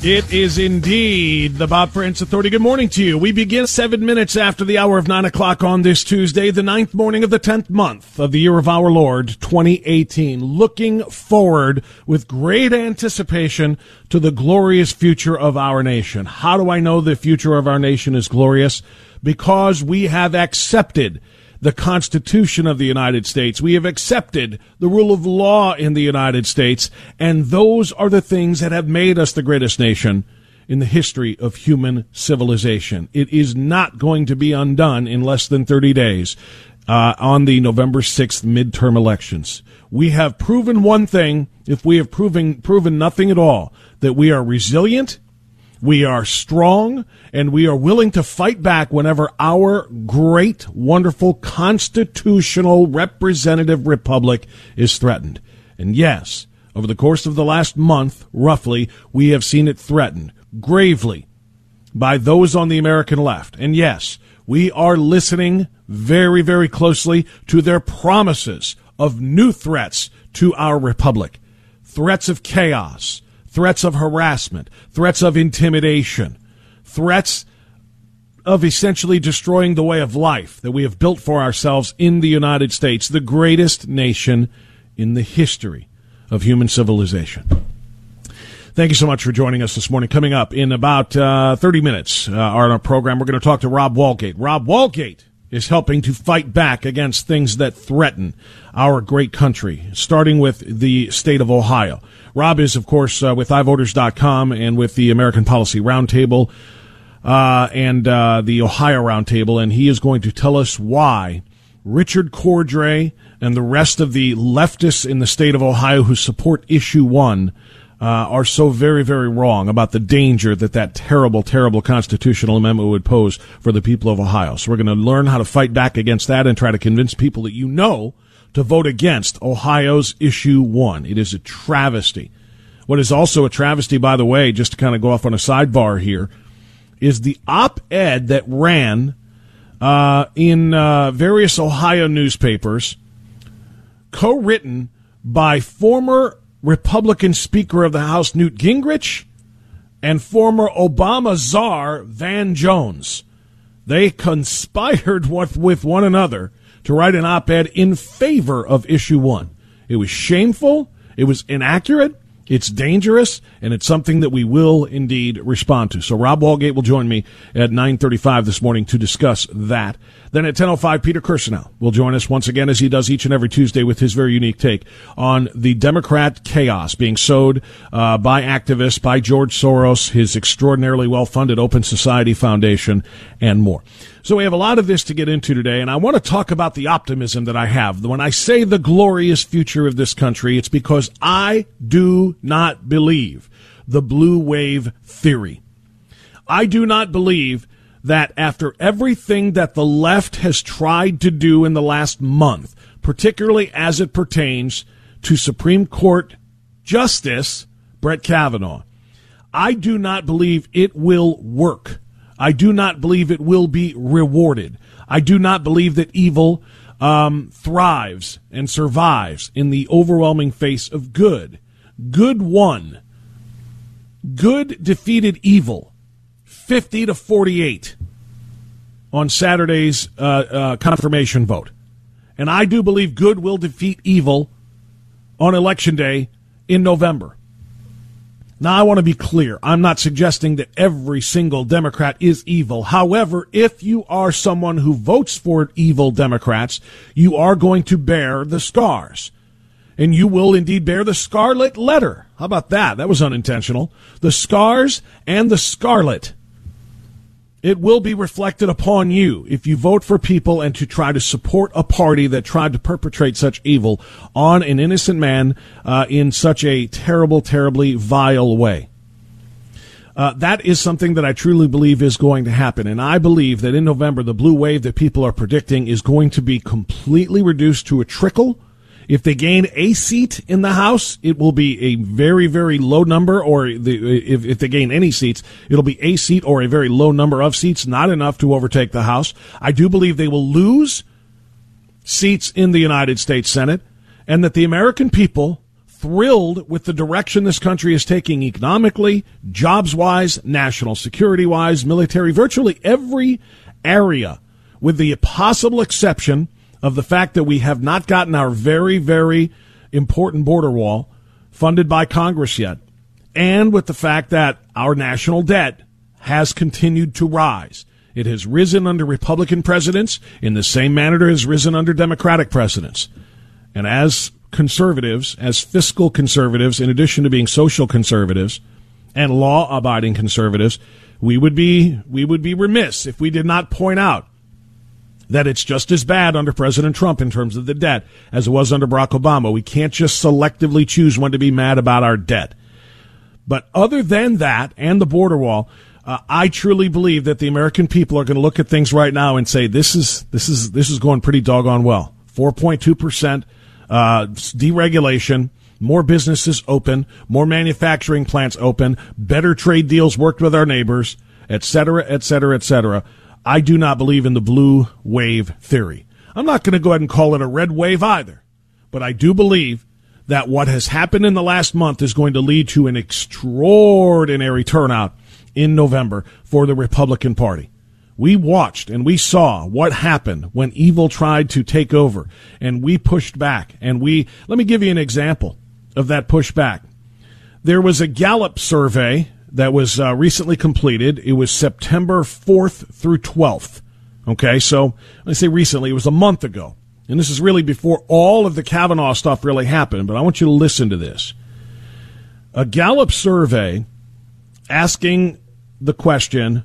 It is indeed the Bob Frantz Authority. Good morning to you. We begin seven minutes after the hour of nine o'clock on this Tuesday, the ninth morning of the tenth month of the year of our Lord, 2018. Looking forward with great anticipation to the glorious future of our nation. How do I know the future of our nation is glorious? Because we have accepted the Constitution of the United States. We have accepted the rule of law in the United States, and those are the things that have made us the greatest nation in the history of human civilization. It is not going to be undone in less than 30 days uh, on the November 6th midterm elections. We have proven one thing, if we have proven, proven nothing at all, that we are resilient, we are strong and we are willing to fight back whenever our great, wonderful, constitutional representative republic is threatened. And yes, over the course of the last month, roughly, we have seen it threatened gravely by those on the American left. And yes, we are listening very, very closely to their promises of new threats to our republic. Threats of chaos threats of harassment, threats of intimidation, threats of essentially destroying the way of life that we have built for ourselves in the United States, the greatest nation in the history of human civilization. Thank you so much for joining us this morning. Coming up in about uh, 30 minutes uh, on our program, we're going to talk to Rob Walgate. Rob Walgate is helping to fight back against things that threaten our great country, starting with the state of Ohio. Rob is, of course, uh, with iVoters.com and with the American Policy Roundtable uh, and uh, the Ohio Roundtable, and he is going to tell us why Richard Cordray and the rest of the leftists in the state of Ohio who support issue one uh, are so very, very wrong about the danger that that terrible, terrible constitutional amendment would pose for the people of Ohio. So we're going to learn how to fight back against that and try to convince people that you know to vote against Ohio's issue one. It is a travesty. What is also a travesty, by the way, just to kind of go off on a sidebar here, is the op-ed that ran uh, in uh, various Ohio newspapers, co-written by former Republican Speaker of the House Newt Gingrich and former Obama czar Van Jones. They conspired with one another to write an op ed in favor of issue one. It was shameful, it was inaccurate, it's dangerous, and it's something that we will indeed respond to. So Rob Walgate will join me at 9:35 this morning to discuss that. Then at 10:05, Peter Kirsanow will join us once again, as he does each and every Tuesday, with his very unique take on the Democrat chaos being sowed uh, by activists, by George Soros, his extraordinarily well-funded Open Society Foundation, and more. So we have a lot of this to get into today, and I want to talk about the optimism that I have. When I say the glorious future of this country, it's because I do not believe the blue wave theory. I do not believe that after everything that the left has tried to do in the last month, particularly as it pertains to Supreme Court Justice Brett Kavanaugh, I do not believe it will work. I do not believe it will be rewarded. I do not believe that evil um, thrives and survives in the overwhelming face of good. Good won. Good defeated evil 50 to 48 on Saturday's uh, uh, confirmation vote. And I do believe good will defeat evil on Election Day in November. Now, I want to be clear. I'm not suggesting that every single Democrat is evil. However, if you are someone who votes for evil Democrats, you are going to bear the scars. And you will indeed bear the scarlet letter. How about that? That was unintentional. The scars and the scarlet it will be reflected upon you if you vote for people and to try to support a party that tried to perpetrate such evil on an innocent man uh, in such a terrible, terribly vile way. Uh, that is something that I truly believe is going to happen. And I believe that in November, the blue wave that people are predicting is going to be completely reduced to a trickle if they gain a seat in the House, it will be a very, very low number, or the, if, if they gain any seats, it'll be a seat or a very low number of seats, not enough to overtake the House. I do believe they will lose seats in the United States Senate, and that the American people, thrilled with the direction this country is taking economically, jobs wise, national security wise, military, virtually every area, with the possible exception of the fact that we have not gotten our very, very important border wall funded by Congress yet, and with the fact that our national debt has continued to rise. It has risen under Republican presidents in the same manner it has risen under Democratic presidents. And as conservatives, as fiscal conservatives, in addition to being social conservatives and law abiding conservatives, we would be we would be remiss if we did not point out that it's just as bad under President Trump in terms of the debt as it was under Barack Obama. We can't just selectively choose when to be mad about our debt. But other than that and the border wall, uh, I truly believe that the American people are going to look at things right now and say this is this is this is going pretty doggone well. Four point two percent uh, deregulation, more businesses open, more manufacturing plants open, better trade deals worked with our neighbors, et cetera, et cetera, et cetera. I do not believe in the blue wave theory. I'm not going to go ahead and call it a red wave either, but I do believe that what has happened in the last month is going to lead to an extraordinary turnout in November for the Republican Party. We watched and we saw what happened when evil tried to take over and we pushed back and we, let me give you an example of that pushback. There was a Gallup survey that was uh, recently completed. It was September 4th through 12th. Okay, so I say recently, it was a month ago. And this is really before all of the Kavanaugh stuff really happened, but I want you to listen to this. A Gallup survey asking the question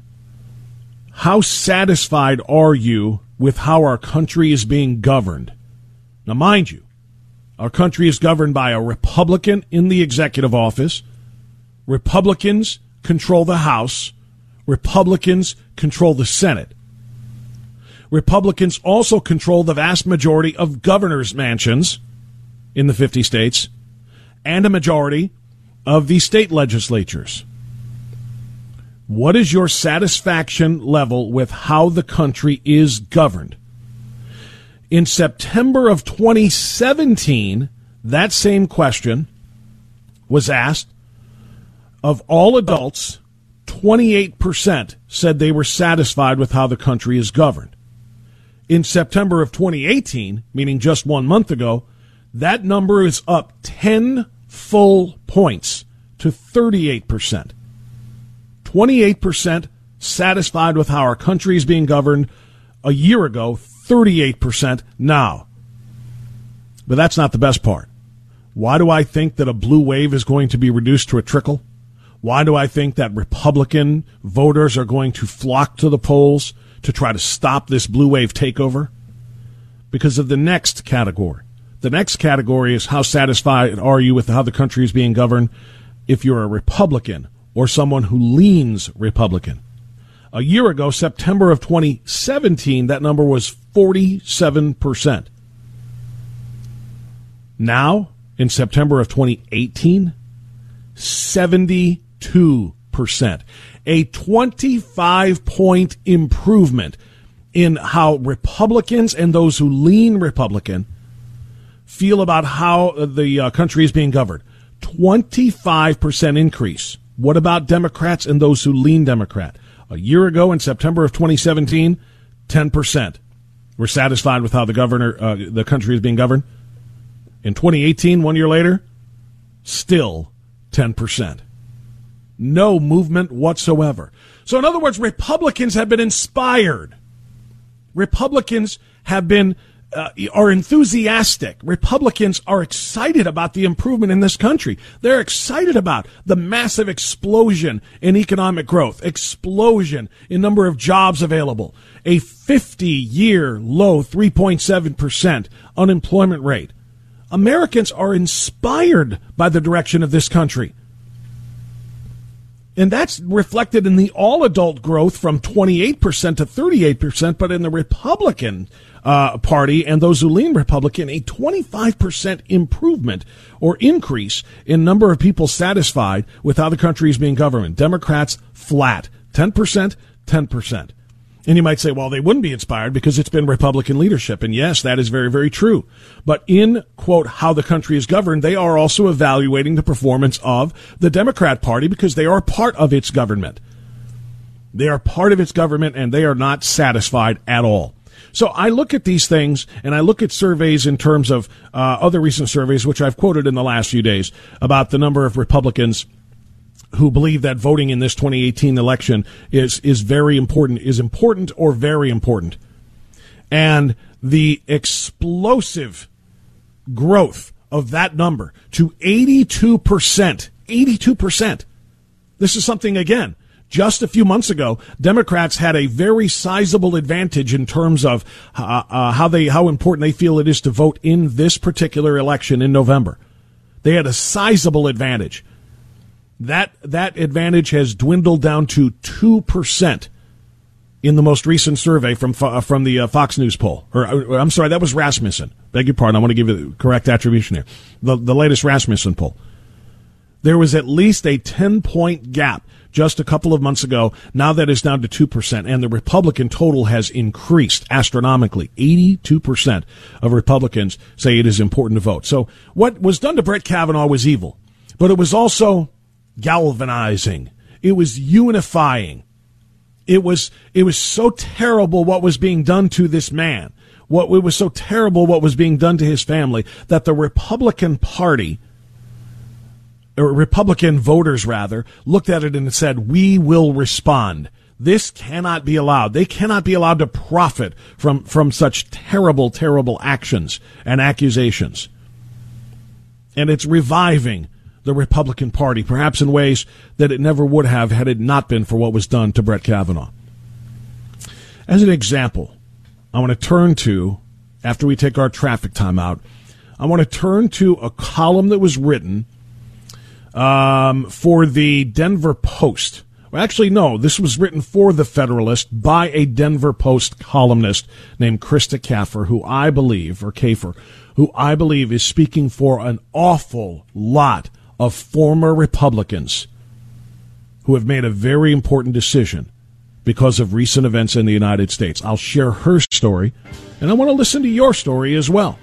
How satisfied are you with how our country is being governed? Now, mind you, our country is governed by a Republican in the executive office Republicans control the House, Republicans control the Senate. Republicans also control the vast majority of governors' mansions in the 50 states and a majority of the state legislatures. What is your satisfaction level with how the country is governed? In September of 2017, that same question was asked of all adults, 28% said they were satisfied with how the country is governed. In September of 2018, meaning just one month ago, that number is up 10 full points to 38%. 28% satisfied with how our country is being governed a year ago, 38% now. But that's not the best part. Why do I think that a blue wave is going to be reduced to a trickle? Why do I think that Republican voters are going to flock to the polls to try to stop this blue wave takeover? Because of the next category. The next category is how satisfied are you with how the country is being governed if you're a Republican or someone who leans Republican. A year ago, September of 2017, that number was 47%. Now, in September of 2018, 72%. A 25 point improvement in how Republicans and those who lean Republican feel about how the uh, country is being governed. 25% increase. What about Democrats and those who lean Democrat? A year ago in September of 2017, 10%. We're satisfied with how the governor, uh, the country is being governed. In 2018, one year later, still 10%. No movement whatsoever. So, in other words, Republicans have been inspired. Republicans have been uh, are enthusiastic. Republicans are excited about the improvement in this country. They're excited about the massive explosion in economic growth, explosion in number of jobs available, a 50 year low 3.7% unemployment rate. Americans are inspired by the direction of this country. And that's reflected in the all adult growth from 28% to 38%, but in the Republican uh, Party and those who lean Republican, a 25% improvement or increase in number of people satisfied with how the country is being governed. Democrats flat, 10%, 10%. And you might say, well, they wouldn't be inspired because it's been Republican leadership. And yes, that is very, very true. But in, quote, how the country is governed, they are also evaluating the performance of the Democrat Party because they are part of its government. They are part of its government and they are not satisfied at all. So I look at these things and I look at surveys in terms of uh, other recent surveys, which I've quoted in the last few days about the number of Republicans who believe that voting in this 2018 election is is very important, is important or very important, and the explosive growth of that number to 82 percent, 82 percent. This is something again just a few months ago, Democrats had a very sizable advantage in terms of uh, uh, how they how important they feel it is to vote in this particular election in November. They had a sizable advantage. That that advantage has dwindled down to two percent in the most recent survey from uh, from the uh, Fox News poll. Or uh, I'm sorry, that was Rasmussen. Beg your pardon. I want to give you the correct attribution here. The the latest Rasmussen poll. There was at least a 10 point gap just a couple of months ago. Now that is down to 2%, and the Republican total has increased astronomically. 82% of Republicans say it is important to vote. So what was done to Brett Kavanaugh was evil, but it was also galvanizing. It was unifying. It was, it was so terrible what was being done to this man. What, it was so terrible what was being done to his family that the Republican Party or Republican voters rather, looked at it and said, we will respond. This cannot be allowed. They cannot be allowed to profit from, from such terrible, terrible actions and accusations. And it's reviving the Republican Party, perhaps in ways that it never would have had it not been for what was done to Brett Kavanaugh. As an example, I want to turn to, after we take our traffic time out, I want to turn to a column that was written um, for the Denver Post. Well, actually, no, this was written for the Federalist by a Denver Post columnist named Krista Kaffer, who I believe, or Kafer, who I believe is speaking for an awful lot of former Republicans who have made a very important decision because of recent events in the United States. I'll share her story, and I want to listen to your story as well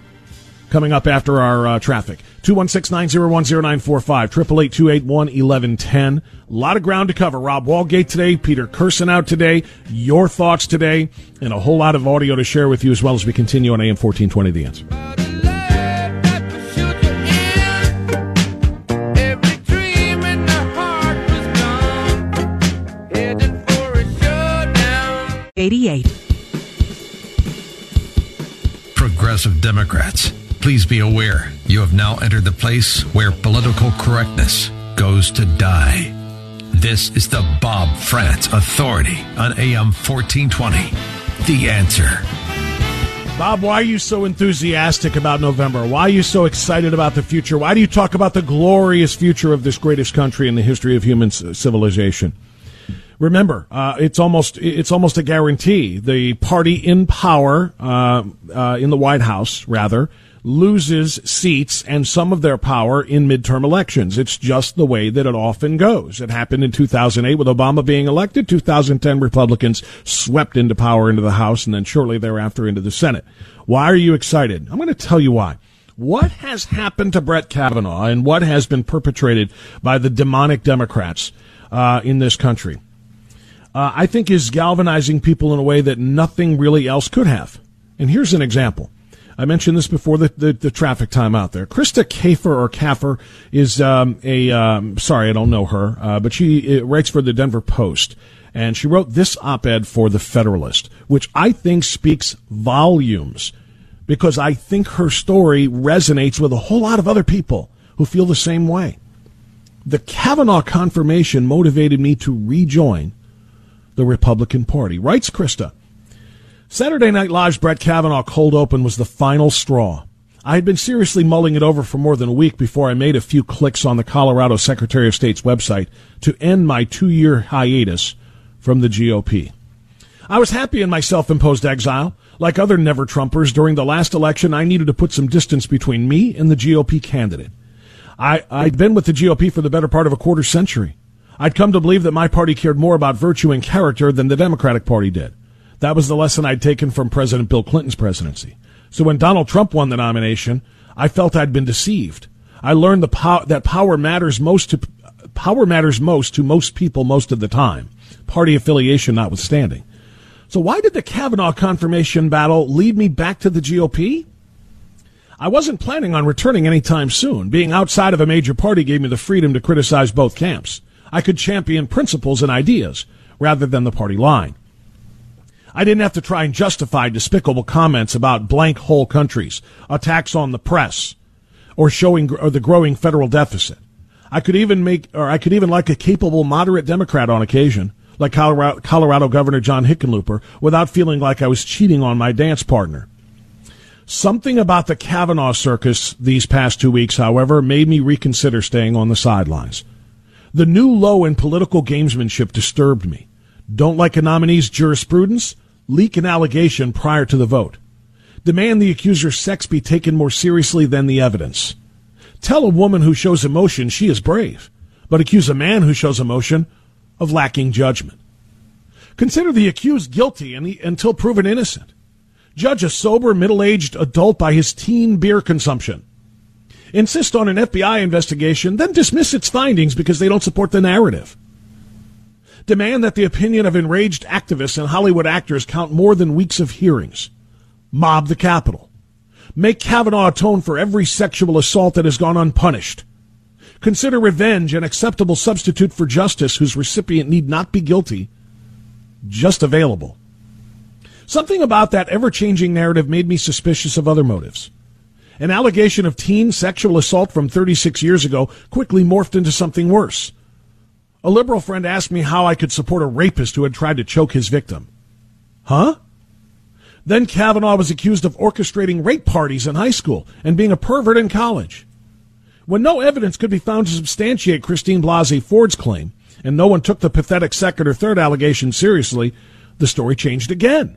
coming up after our uh, traffic. 216-901-0945, 888 A lot of ground to cover. Rob Walgate today, Peter Kirsanow today, your thoughts today, and a whole lot of audio to share with you as well as we continue on AM 1420 The Answer. Eighty-eight. Progressive Democrats Please be aware you have now entered the place where political correctness goes to die. This is the Bob Frantz Authority on AM 1420. The answer. Bob, why are you so enthusiastic about November? Why are you so excited about the future? Why do you talk about the glorious future of this greatest country in the history of human civilization? Remember, uh, it's almost it's almost a guarantee. The party in power uh, uh, in the White House, rather, loses seats and some of their power in midterm elections. It's just the way that it often goes. It happened in 2008 with Obama being elected. 2010 Republicans swept into power into the House and then shortly thereafter into the Senate. Why are you excited? I'm going to tell you why. What has happened to Brett Kavanaugh and what has been perpetrated by the demonic Democrats uh, in this country? Uh, I think is galvanizing people in a way that nothing really else could have. And here's an example. I mentioned this before the, the, the traffic time out there. Krista Kafer or Kaffer is um, a um, sorry, I don't know her, uh, but she uh, writes for the Denver Post, and she wrote this op-ed for the Federalist, which I think speaks volumes because I think her story resonates with a whole lot of other people who feel the same way. The Kavanaugh confirmation motivated me to rejoin the Republican Party, writes Krista. Saturday Night Live's Brett Kavanaugh cold open was the final straw. I had been seriously mulling it over for more than a week before I made a few clicks on the Colorado Secretary of State's website to end my two year hiatus from the GOP. I was happy in my self imposed exile. Like other never Trumpers, during the last election, I needed to put some distance between me and the GOP candidate. I, I'd been with the GOP for the better part of a quarter century. I'd come to believe that my party cared more about virtue and character than the Democratic Party did. That was the lesson I'd taken from President Bill Clinton's presidency. So when Donald Trump won the nomination, I felt I'd been deceived. I learned the that power matters most to power matters most to most people most of the time, party affiliation notwithstanding. So why did the Kavanaugh confirmation battle lead me back to the GOP? I wasn't planning on returning anytime soon. Being outside of a major party gave me the freedom to criticize both camps. I could champion principles and ideas rather than the party line. I didn't have to try and justify despicable comments about blank whole countries, attacks on the press, or showing or the growing federal deficit. I could even make, or I could even like a capable moderate Democrat on occasion, like Colorado, Colorado Governor John Hickenlooper, without feeling like I was cheating on my dance partner. Something about the Kavanaugh circus these past two weeks, however, made me reconsider staying on the sidelines. The new low in political gamesmanship disturbed me. Don't like a nominee's jurisprudence? Leak an allegation prior to the vote. Demand the accuser's sex be taken more seriously than the evidence. Tell a woman who shows emotion she is brave, but accuse a man who shows emotion of lacking judgment. Consider the accused guilty until proven innocent. Judge a sober, middle aged adult by his teen beer consumption. Insist on an FBI investigation, then dismiss its findings because they don't support the narrative demand that the opinion of enraged activists and Hollywood actors count more than weeks of hearings. Mob the Capitol. Make Kavanaugh atone for every sexual assault that has gone unpunished. Consider revenge an acceptable substitute for justice whose recipient need not be guilty, just available. Something about that ever changing narrative made me suspicious of other motives. An allegation of teen sexual assault from 36 years ago quickly morphed into something worse a liberal friend asked me how I could support a rapist who had tried to choke his victim. Huh? Then Kavanaugh was accused of orchestrating rape parties in high school and being a pervert in college. When no evidence could be found to substantiate Christine Blasey Ford's claim, and no one took the pathetic second or third allegation seriously, the story changed again.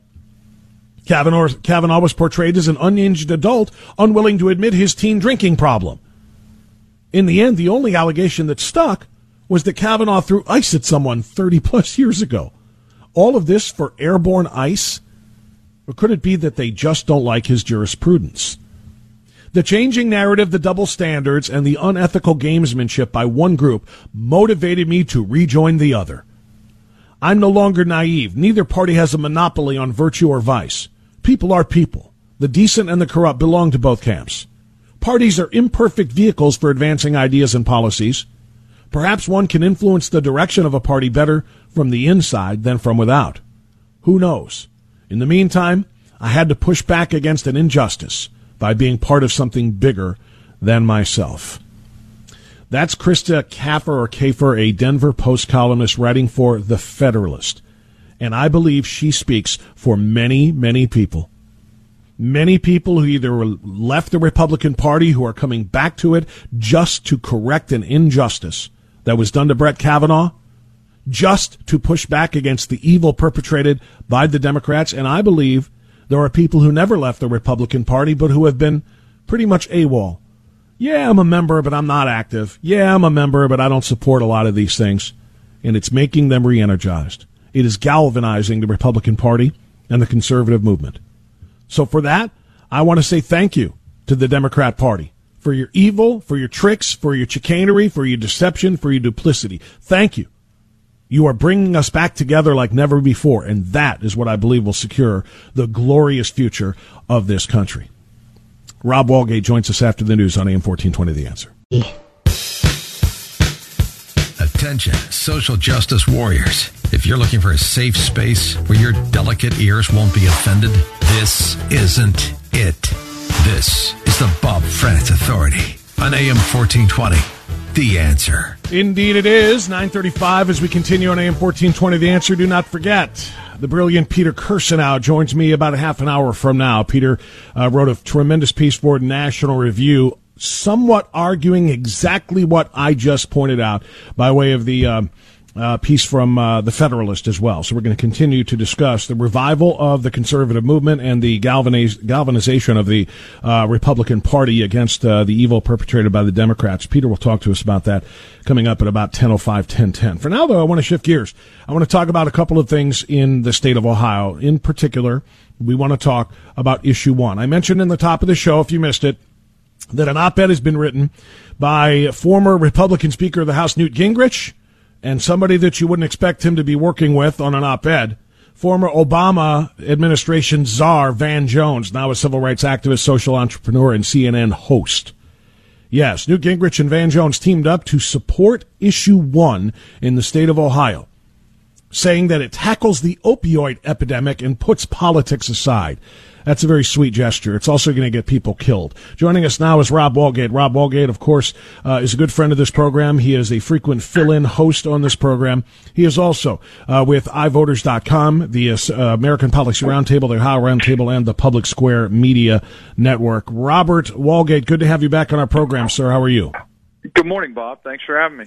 Kavanaugh, Kavanaugh was portrayed as an unhinged adult, unwilling to admit his teen drinking problem. In the end, the only allegation that stuck was that Kavanaugh threw ice at someone 30 plus years ago. All of this for airborne ice? Or could it be that they just don't like his jurisprudence? The changing narrative, the double standards, and the unethical gamesmanship by one group motivated me to rejoin the other. I'm no longer naive. Neither party has a monopoly on virtue or vice. People are people. The decent and the corrupt belong to both camps. Parties are imperfect vehicles for advancing ideas and policies. Perhaps one can influence the direction of a party better from the inside than from without. Who knows? In the meantime, I had to push back against an injustice by being part of something bigger than myself. That's Krista Kaffer or Kafer, a Denver Post columnist writing for The Federalist. And I believe she speaks for many, many people. Many people who either left the Republican Party who are coming back to it just to correct an injustice that was done to Brett Kavanaugh, just to push back against the evil perpetrated by the Democrats. And I believe there are people who never left the Republican Party, but who have been pretty much AWOL. Yeah, I'm a member, but I'm not active. Yeah, I'm a member, but I don't support a lot of these things. And it's making them re energized. It is galvanizing the Republican Party and the conservative movement. So for that, I want to say thank you to the Democrat Party for your evil, for your tricks, for your chicanery, for your deception, for your duplicity. Thank you. You are bringing us back together like never before, and that is what I believe will secure the glorious future of this country. Rob Walgate joins us after the news on AM 1420 The Answer. Attention, social justice warriors. If you're looking for a safe space where your delicate ears won't be offended, this isn't it. This is the Bob Frantz Authority on AM 1420. The answer. Indeed, it is 9:35 as we continue on AM 1420. The answer. Do not forget the brilliant Peter Kirsanow joins me about a half an hour from now. Peter uh, wrote a tremendous piece for National Review, somewhat arguing exactly what I just pointed out by way of the. Um, uh, piece from uh, the Federalist as well. So we're going to continue to discuss the revival of the conservative movement and the galvaniz- galvanization of the uh, Republican Party against uh, the evil perpetrated by the Democrats. Peter will talk to us about that coming up at about 10.05, 10.10. For now, though, I want to shift gears. I want to talk about a couple of things in the state of Ohio. In particular, we want to talk about issue one. I mentioned in the top of the show, if you missed it, that an op-ed has been written by former Republican Speaker of the House, Newt Gingrich, and somebody that you wouldn't expect him to be working with on an op-ed, former Obama administration czar Van Jones, now a civil rights activist, social entrepreneur, and CNN host. Yes, Newt Gingrich and Van Jones teamed up to support issue one in the state of Ohio, saying that it tackles the opioid epidemic and puts politics aside. That's a very sweet gesture. It's also going to get people killed. Joining us now is Rob Walgate. Rob Walgate, of course, uh, is a good friend of this program. He is a frequent fill-in host on this program. He is also uh, with iVoters.com, the uh, American Policy Roundtable, the Ohio Roundtable, and the Public Square Media Network. Robert Walgate, good to have you back on our program, sir. How are you? Good morning, Bob. Thanks for having me.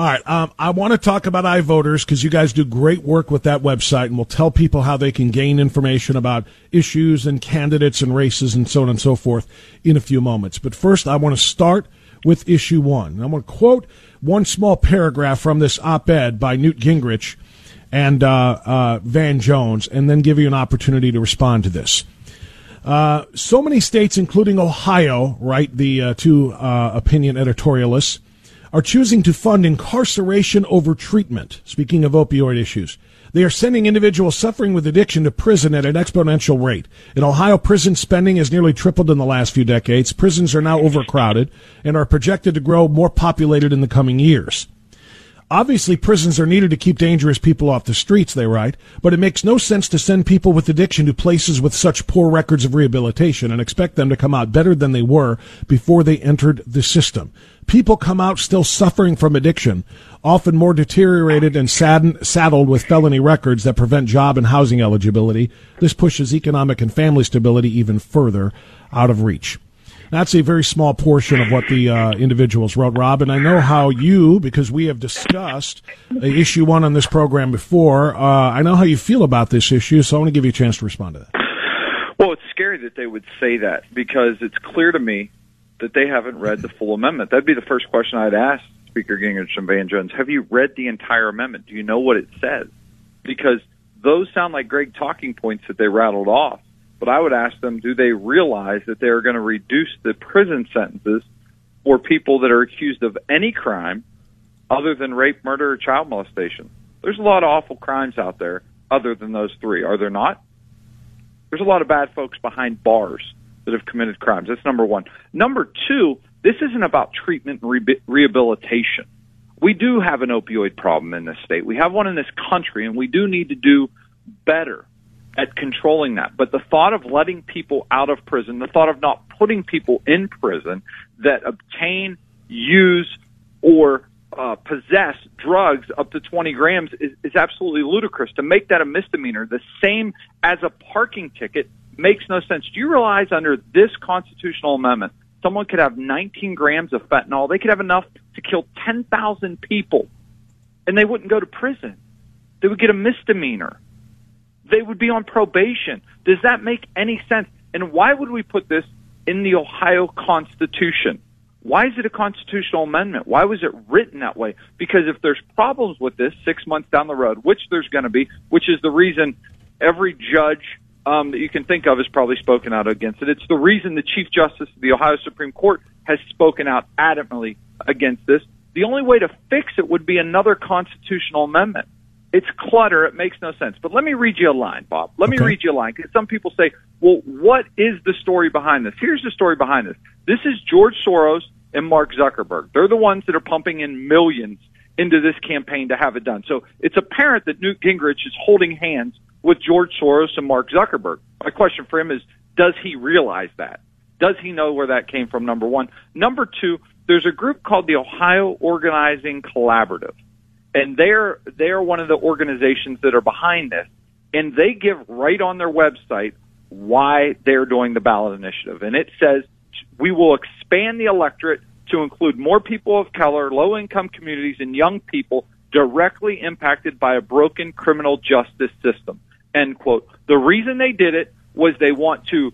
All right. Um, I want to talk about iVoters because you guys do great work with that website, and we'll tell people how they can gain information about issues and candidates and races and so on and so forth in a few moments. But first, I want to start with issue one. I want to quote one small paragraph from this op ed by Newt Gingrich and uh, uh, Van Jones, and then give you an opportunity to respond to this. Uh, so many states, including Ohio, write the uh, two uh, opinion editorialists are choosing to fund incarceration over treatment. Speaking of opioid issues, they are sending individuals suffering with addiction to prison at an exponential rate. In Ohio, prison spending has nearly tripled in the last few decades. Prisons are now overcrowded and are projected to grow more populated in the coming years. Obviously, prisons are needed to keep dangerous people off the streets, they write, but it makes no sense to send people with addiction to places with such poor records of rehabilitation and expect them to come out better than they were before they entered the system. People come out still suffering from addiction, often more deteriorated and saddened, saddled with felony records that prevent job and housing eligibility. This pushes economic and family stability even further out of reach. That's a very small portion of what the uh, individuals wrote, Rob. And I know how you, because we have discussed issue one on this program before, uh, I know how you feel about this issue, so I want to give you a chance to respond to that. Well, it's scary that they would say that because it's clear to me that they haven't read the full amendment. That'd be the first question I'd ask Speaker Gingrich and Van Jones. Have you read the entire amendment? Do you know what it says? Because those sound like great talking points that they rattled off. But I would ask them, do they realize that they're going to reduce the prison sentences for people that are accused of any crime other than rape, murder, or child molestation? There's a lot of awful crimes out there other than those three, are there not? There's a lot of bad folks behind bars that have committed crimes. That's number one. Number two, this isn't about treatment and re- rehabilitation. We do have an opioid problem in this state. We have one in this country, and we do need to do better at controlling that. But the thought of letting people out of prison, the thought of not putting people in prison that obtain, use, or uh, possess drugs up to 20 grams is, is absolutely ludicrous. To make that a misdemeanor, the same as a parking ticket, makes no sense. Do you realize under this constitutional amendment, someone could have 19 grams of fentanyl? They could have enough to kill 10,000 people, and they wouldn't go to prison. They would get a misdemeanor. They would be on probation. Does that make any sense? And why would we put this in the Ohio Constitution? Why is it a constitutional amendment? Why was it written that way? Because if there's problems with this six months down the road, which there's going to be, which is the reason every judge um, that you can think of has probably spoken out against it. It's the reason the Chief Justice of the Ohio Supreme Court has spoken out adamantly against this. The only way to fix it would be another constitutional amendment. It's clutter. It makes no sense. But let me read you a line, Bob. Let Okay. me read you a line because some people say, well, what is the story behind this? Here's the story behind this. This is George Soros and Mark Zuckerberg. They're the ones that are pumping in millions into this campaign to have it done. So it's apparent that Newt Gingrich is holding hands with George Soros and Mark Zuckerberg. My question for him is, does he realize that? Does he know where that came from? Number one. Number two, there's a group called the Ohio Organizing Collaborative, and they're they're one of the organizations that are behind this, and they give right on their website why they're doing the ballot initiative, and it says we will expand the electorate to include more people of color, low income communities, and young people directly impacted by a broken criminal justice system. End quote. The reason they did it was they want to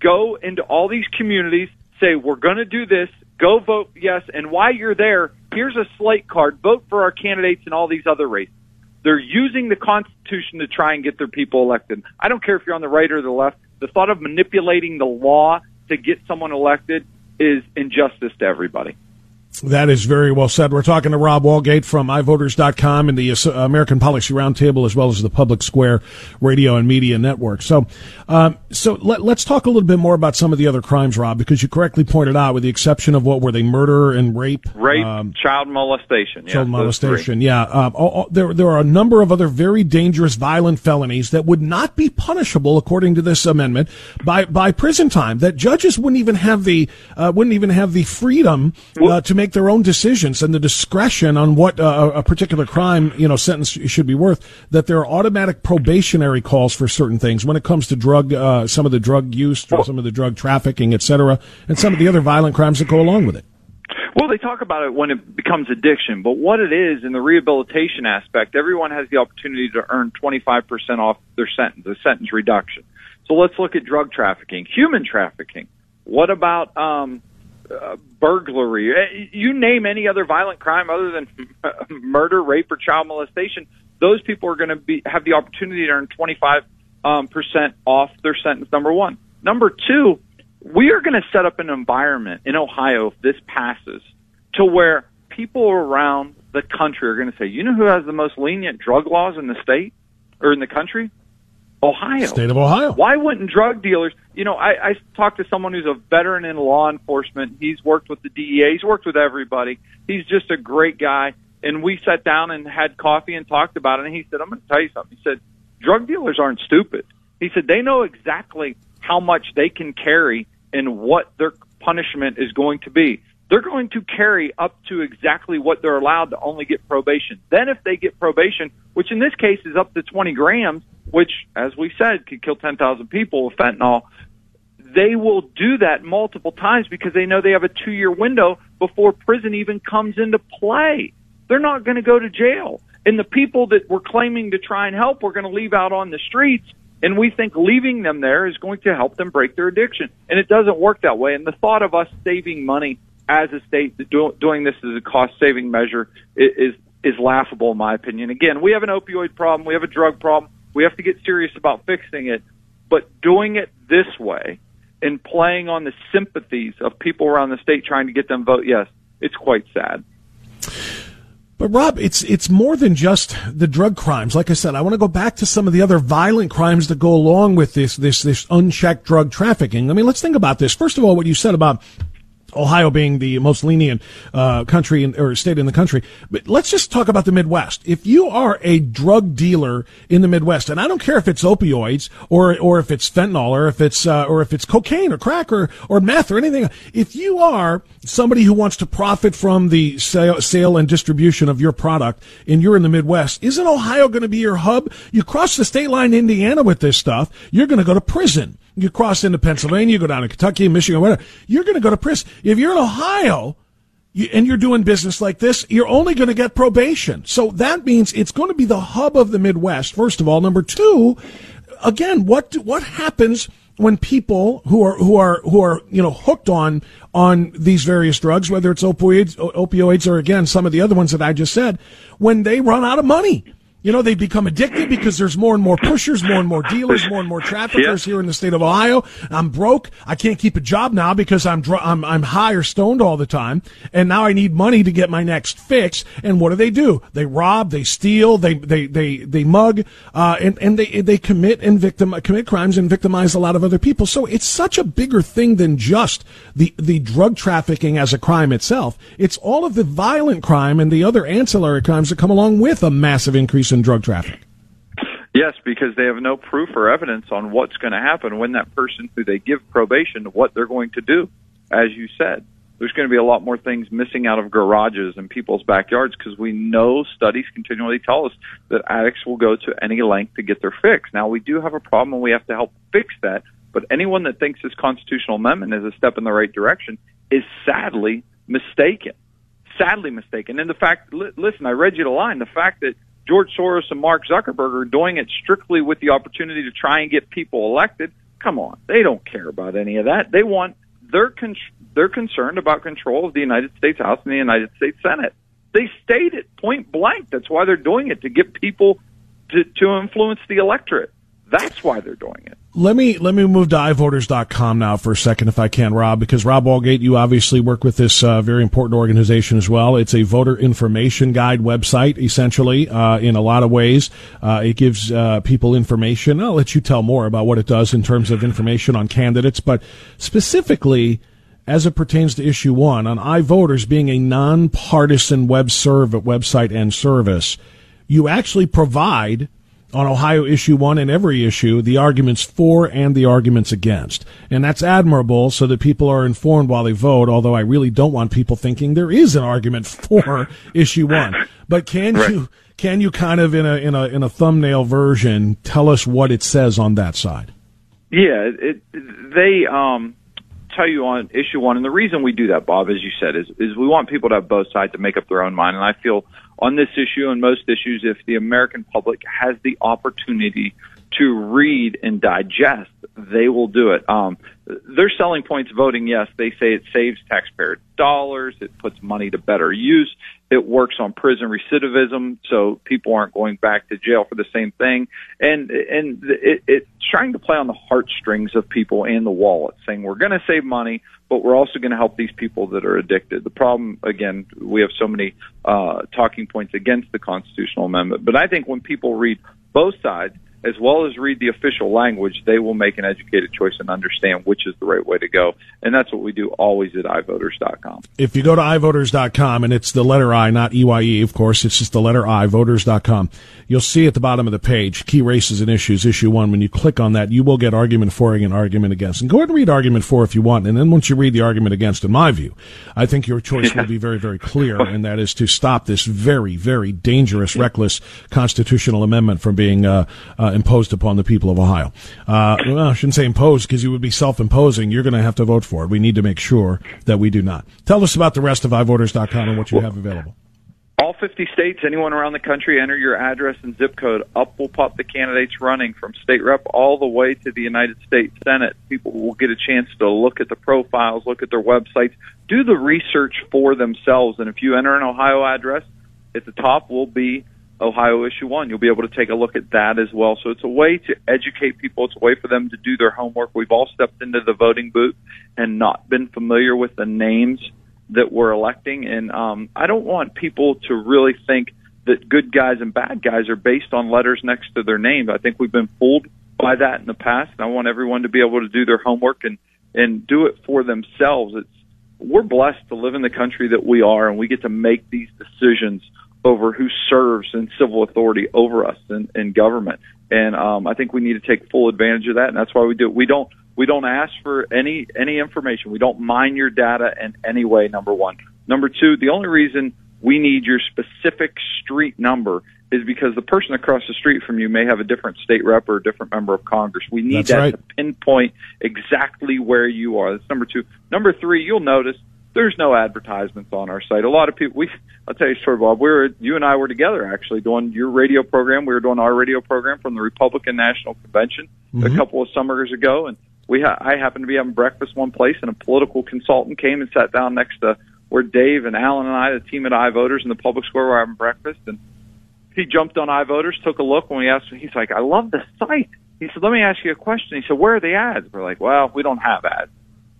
go into all these communities, say, we're going to do this, go vote yes, and while you're there, here's a slate card, vote for our candidates in all these other races. They're using the Constitution to try and get their people elected. I don't care if you're on the right or the left. The thought of manipulating the law to get someone elected is injustice to everybody. That is very well said. We're talking to Rob Walgate from iVoters.com and the American Policy Roundtable, as well as the Public Square Radio and Media Network. So, um, so let, us talk a little bit more about some of the other crimes, Rob, because you correctly pointed out, with the exception of what were they, murder and rape, Rape, um, child molestation. child yes, three. molestation. Yeah, um, all, all- there there are a number of other very dangerous, violent felonies that would not be punishable according to this amendment by by prison time. That judges wouldn't even have the uh, wouldn't even have the freedom uh, to make their own decisions and the discretion on what uh, a particular crime you know sentence should be worth. That there are automatic probationary calls for certain things when it comes to drug uh, some of the drug use, or some of the drug trafficking, et cetera, and some of the other violent crimes that go along with it. Well, they talk about it when it becomes addiction, but what it is in the rehabilitation aspect, everyone has the opportunity to earn 25% off their sentence, a sentence reduction. So let's look at drug trafficking, human trafficking. What about um, uh, burglary? Eh, You name any other violent crime other than murder, rape, or child molestation. Those people are going to be have the opportunity to earn 25 um, percent off their sentence. Number one. Number two, we are going to set up an environment in Ohio if this passes to where people around the country are going to say, you know who has the most lenient drug laws in the state or in the country? Ohio. State of Ohio. Why wouldn't drug dealers? You know, I, I talked to someone who's a veteran in law enforcement. He's worked with the DEA. He's worked with everybody. He's just a great guy. And we sat down and had coffee and talked about it. And he said, "I'm going to tell you something." He said, "Drug dealers aren't stupid." He said they know exactly how much they can carry and what their punishment is going to be. They're going to carry up to exactly what they're allowed to only get probation. Then, if they get probation, which in this case is up to 20 grams, which, as we said, could kill 10,000 people with fentanyl, they will do that multiple times because they know they have a two year window before prison even comes into play. They're not going to go to jail. And the people that we're claiming to try and help, we're going to leave out on the streets. And we think leaving them there is going to help them break their addiction. And it doesn't work that way. And the thought of us saving money as a state do, doing this as a cost saving measure is, is laughable in my opinion. Again, we have an opioid problem. We have a drug problem. We have to get serious about fixing it. But doing it this way and playing on the sympathies of people around the state trying to get them vote yes, it's quite sad. But Rob, it's it's more than just the drug crimes. Like I said, I want to go back to some of the other violent crimes that go along with this this this unchecked drug trafficking. I mean, let's think about this. First of all, what you said about Ohio being the most lenient uh, country in, or state in the country. But let's just talk about the Midwest. If you are a drug dealer in the Midwest, and I don't care if it's opioids or or if it's fentanyl or if it's uh, or if it's cocaine or crack or or meth or anything, if you are somebody who wants to profit from the sale, sale and distribution of your product, and you're in the Midwest, isn't Ohio going to be your hub? You cross the state line Indiana with this stuff, you're going to go to prison. You cross into Pennsylvania, you go down to Kentucky, Michigan, whatever. You're going to go to prison. If you're in Ohio, you, and you're doing business like this, you're only going to get probation. So that means it's going to be the hub of the Midwest. First of all, number two, again, what what happens when people who are who are who are you know hooked on on these various drugs, whether it's opioids, opioids, or again some of the other ones that I just said, when they run out of money? You know, they become addicted because there's more and more pushers, more and more dealers, more and more traffickers here in the state of Ohio. I'm broke. I can't keep a job now because I'm, dr- I'm, I'm high or stoned all the time. And now I need money to get my next fix. And what do they do? They rob, they steal, they, they, they, they mug, uh, and, and they, they commit and victim, commit crimes and victimize a lot of other people. So it's such a bigger thing than just the, the drug trafficking as a crime itself. It's all of the violent crime and the other ancillary crimes that come along with a massive increase drug. Yes, because they have no proof or evidence on what's going to happen when that person who they give probation, what they're going to do. As you said, there's going to be a lot more things missing out of garages and people's backyards because we know studies continually tell us that addicts will go to any length to get their fix. Now, we do have a problem and we have to help fix that. But anyone that thinks this constitutional amendment is a step in the right direction is sadly mistaken. Sadly mistaken. And the fact, listen, I read you the line. The fact that George Soros and Mark Zuckerberg are doing it strictly with the opportunity to try and get people elected. Come on, they don't care about any of that. They want they're con- they're concerned about control of the United States House and the United States Senate. They state it point blank. That's why they're doing it to get people to, to influence the electorate. That's why they're doing it. Let me let me move to ivoters.com now for a second, if I can, Rob, because Rob Walgate, you obviously work with this uh, very important organization as well. It's a voter information guide website, essentially, uh, in a lot of ways. Uh, it gives uh, people information. I'll let you tell more about what it does in terms of information on candidates, but specifically as it pertains to issue one on iVoters being a nonpartisan web serve website and service, you actually provide on Ohio issue one and every issue the arguments for and the arguments against. And that's admirable so that people are informed while they vote, although I really don't want people thinking there is an argument for issue one. But can right. you can you kind of in a in a in a thumbnail version tell us what it says on that side? Yeah, it, they um tell you on issue one, and the reason we do that, Bob, as you said, is is we want people to have both sides to make up their own mind. And I feel on this issue and most issues, if the American public has the opportunity to read and digest, they will do it. Um, their selling points voting yes. They say it saves taxpayer dollars. It puts money to better use. It works on prison recidivism, so people aren't going back to jail for the same thing. And and it, it's trying to play on the heartstrings of people and the wallet, saying we're going to save money, but we're also going to help these people that are addicted. The problem, again, we have so many uh, talking points against the constitutional amendment. But I think when people read both sides as well as read the official language, they will make an educated choice and understand which is the right way to go. And that's what we do always at ivoters.com. If you go to ivoters.com, and it's the letter I, not EYE, of course, it's just the letter I, voters.com, you'll see at the bottom of the page, key races and issues, issue one. When you click on that, you will get argument for and argument against. And go ahead and read argument for if you want. And then once you read the argument against, in my view, I think your choice will be very, very clear, and that is to stop this very, very dangerous, reckless constitutional amendment from being uh, uh, imposed upon the people of Ohio. Uh, well, I shouldn't say imposed because you would be self-imposing. You're going to have to vote for it. We need to make sure that we do not. Tell us about the rest of iVoters.com and what you have available. All 50 states, anyone around the country, enter your address and zip code. Up will pop the candidates running from state rep all the way to the United States Senate. People will get a chance to look at the profiles, look at their websites, do the research for themselves. And if you enter an Ohio address, at the top will be Ohio issue one. You'll be able to take a look at that as well. So it's a way to educate people. It's a way for them to do their homework. We've all stepped into the voting booth and not been familiar with the names that we're electing. And um, I don't want people to really think that good guys and bad guys are based on letters next to their names. I think we've been fooled by that in the past. And I want everyone to be able to do their homework and and do it for themselves. It's we're blessed to live in the country that we are, and we get to make these decisions over who serves in civil authority over us in, in government. And um, I think we need to take full advantage of that, and that's why we do it. We don't we don't ask for any any information. We don't mine your data in any way. Number one. Number two. The only reason we need your specific street number is because the person across the street from you may have a different state rep or a different member of Congress. We need That's that right. to pinpoint exactly where you are. That's number two. Number three, you'll notice there's no advertisements on our site. A lot of people, we, I'll tell you a story, Bob. We were, you and I were together actually doing your radio program. We were doing our radio program from the Republican National Convention a mm-hmm. couple of summers ago, and we, ha- I happened to be having breakfast one place, and a political consultant came and sat down next to where Dave and Alan and I, the team at iVoters in the public square, were having breakfast, and he jumped on iVoters, took a look when we asked him. He's like, "I love the site." He said, "Let me ask you a question." He said, "Where are the ads?" We're like, "Well, we don't have ads."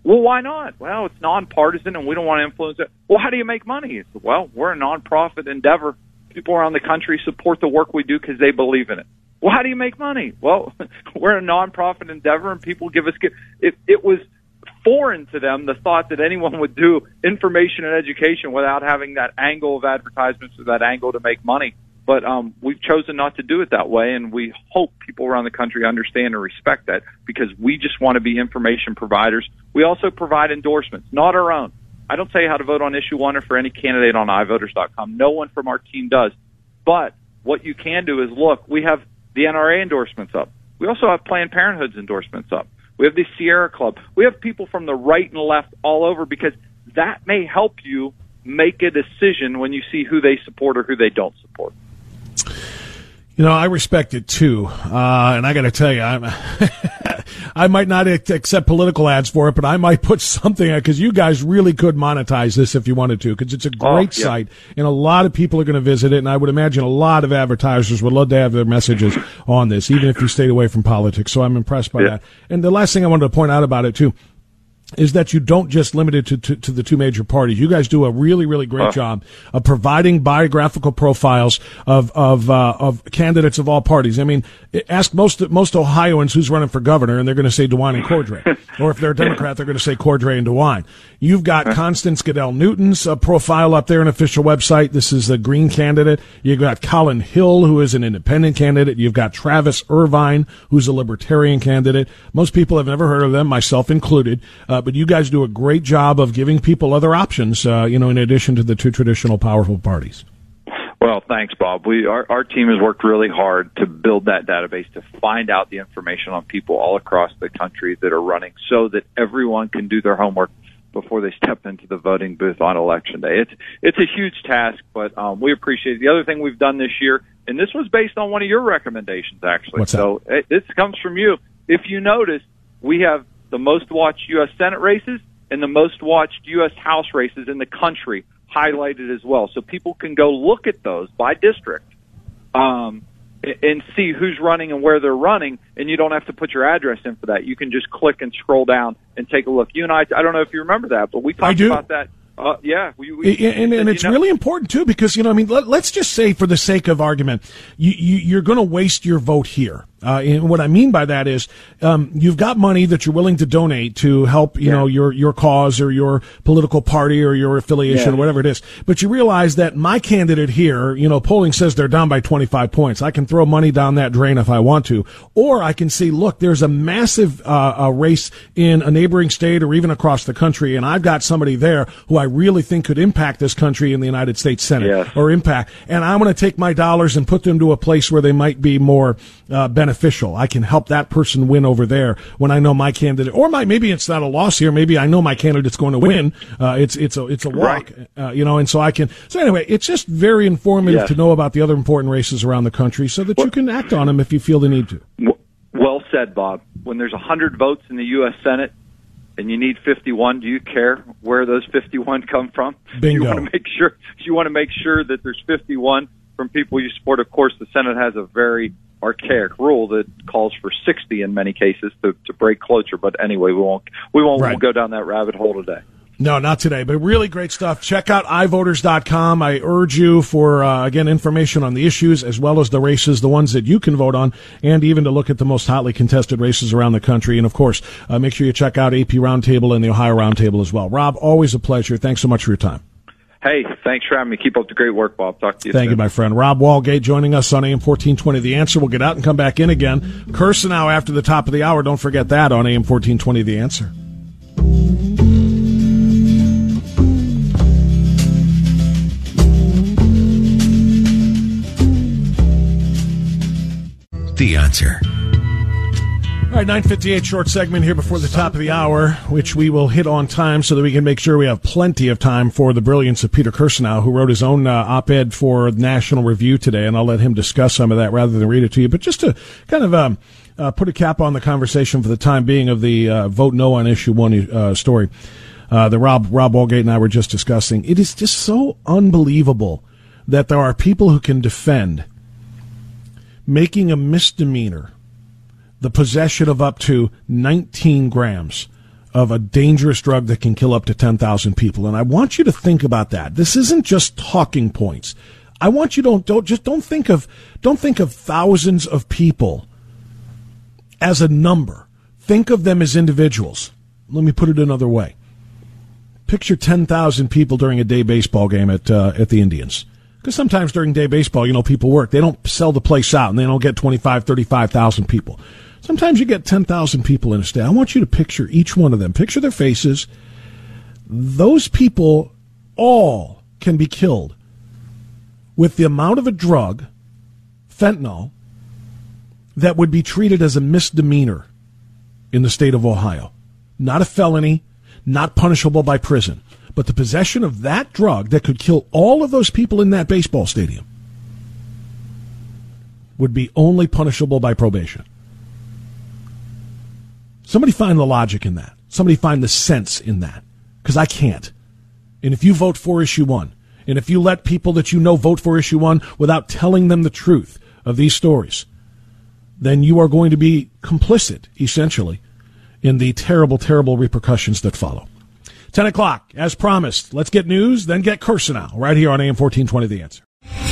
Well, why not? Well, it's nonpartisan and we don't want to influence it. Well, how do you make money? Said, well, we're a nonprofit endeavor. People around the country support the work we do because they believe in it. Well, how do you make money? Well, we're a nonprofit endeavor and people give us gift. It, it was foreign to them the thought that anyone would do information and education without having that angle of advertisements or that angle to make money. But um, we've chosen not to do it that way, and we hope people around the country understand and respect that because we just want to be information providers. We also provide endorsements, not our own. I don't tell you how to vote on issue one or for any candidate on iVoters.com. No one from our team does. But what you can do is look, we have the NRA endorsements up. We also have Planned Parenthood's endorsements up. We have the Sierra Club. We have people from the right and left all over because that may help you make a decision when you see who they support or who they don't support. You know, I respect it too, uh, and I got to tell you, I'm, I might not accept political ads for it, but I might put something because you guys really could monetize this if you wanted to, because it's a great yeah. site, and a lot of people are going to visit it, and I would imagine a lot of advertisers would love to have their messages on this, even if you stayed away from politics. So I'm impressed by Yeah. that. And the last thing I wanted to point out about it too is that you don't just limit it to, to, to the two major parties. You guys do a really, really great job of providing biographical profiles of of uh, of candidates of all parties. I mean, ask most most Ohioans who's running for governor, and they're going to say DeWine and Cordray, or if they're a Democrat, they're going to say Cordray and DeWine. You've got Constance Gadell-Newton's uh, profile up there, an official website. This is a Green candidate. You've got Colin Hill, who is an independent candidate. You've got Travis Irvine, who's a libertarian candidate. Most people have never heard of them, myself included. Uh, but you guys do a great job of giving people other options, uh, you know, in addition to the two traditional powerful parties. Well, thanks, Bob. We our, our team has worked really hard to build that database to find out the information on people all across the country that are running, so that everyone can do their homework before they step into the voting booth on election day. It's it's a huge task, but um, we appreciate it. The other thing we've done this year, and this was based on one of your recommendations, actually. What's so it, this comes from you. If you notice, we have the most watched U.S. Senate races and the most watched U.S. House races in the country highlighted as well. So people can go look at those by district um, and see who's running and where they're running, and you don't have to put your address in for that. You can just click and scroll down and take a look. You and I, I don't know if you remember that, but we talked do. about that. Uh, yeah, we, we and, and you it's know- really important too because you know I mean let, us just say for the sake of argument you, you you're going to waste your vote here uh, and what I mean by that is um, you've got money that you're willing to donate to help you know your your cause or your political party or your affiliation Yeah. or whatever it is. But you realize that my candidate here you know polling says they're down by 25 points. I can throw money down that drain if I want to. Or I can see look there's a massive uh, uh, race in a neighboring state or even across the country and I've got somebody there who I really think could impact this country in the United States Senate Yes. or impact. And I'm going to take my dollars and put them to a place where they might be more uh, beneficial I can help that person win over there when I know my candidate or my maybe it's not a loss here maybe I know my candidate's going to win uh, it's it's a it's a walk Right. uh, you know and so I can so anyway it's just very informative Yes. to know about the other important races around the country so that you can act on them if you feel the need to Well said, Bob. When there's 100 votes in the U.S. Senate and you need 51, do you care where those 51 come from? Bingo. You want to make sure you want to make sure that there's 51 from people you support. Of course, the Senate has a very archaic rule that calls for 60 in many cases to, to break cloture. But anyway, we won't we won't Right. we'll go down that rabbit hole today. No, not today, but really great stuff. Check out ivoters.com. I urge you for, uh, again, information on the issues as well as the races, the ones that you can vote on, and even to look at the most hotly contested races around the country. And of course, uh, make sure you check out AP Roundtable and the Ohio Roundtable as well. Rob, always a pleasure. Thanks so much for your time. Hey, thanks for having me. Keep up the great work, Bob. Talk to you Thank soon. you, my friend. Rob Walgate joining us on AM 1420. The answer. We'll get out and come back in again. Kirsanow after the top of the hour. Don't forget that on AM 1420. The answer. The answer. All right, 958 short segment here before the top of the hour, which we will hit on time so that we can make sure we have plenty of time for the brilliance of Peter Kirsanow, who wrote his own uh, op-ed for National Review today, and I'll let him discuss some of that rather than read it to you. But just to kind of um, uh, put a cap on the conversation for the time being of the uh, vote no on issue one uh, story uh, that Rob Rob Walgate and I were just discussing, it is just so unbelievable that there are people who can defend making a misdemeanor the possession of up to 19 grams of a dangerous drug that can kill up to 10,000 people. And I want you to think about that. This isn't just talking points. I want you don't, don't just don't think of don't think of thousands of people as a number. Think of them as individuals. Let me put it another way. Picture 10,000 people during a day baseball game at uh, at the Indians. Because sometimes during day baseball, you know, people work. They don't sell the place out and they don't get 25, 35,000 people. Sometimes you get 10,000 people in a state. I want you to picture each one of them. Picture their faces. Those people all can be killed with the amount of a drug, fentanyl, that would be treated as a misdemeanor in the state of Ohio. Not a felony, not punishable by prison, but the possession of that drug that could kill all of those people in that baseball stadium would be only punishable by probation. Somebody find the logic in that. Somebody find the sense in that. Because I can't. And if you vote for issue one, and if you let people that you know vote for issue one without telling them the truth of these stories, then you are going to be complicit, essentially, in the terrible, terrible repercussions that follow. 10 o'clock, as promised. Let's get news, then get Kirsanow, right here on AM 1420 The Answer.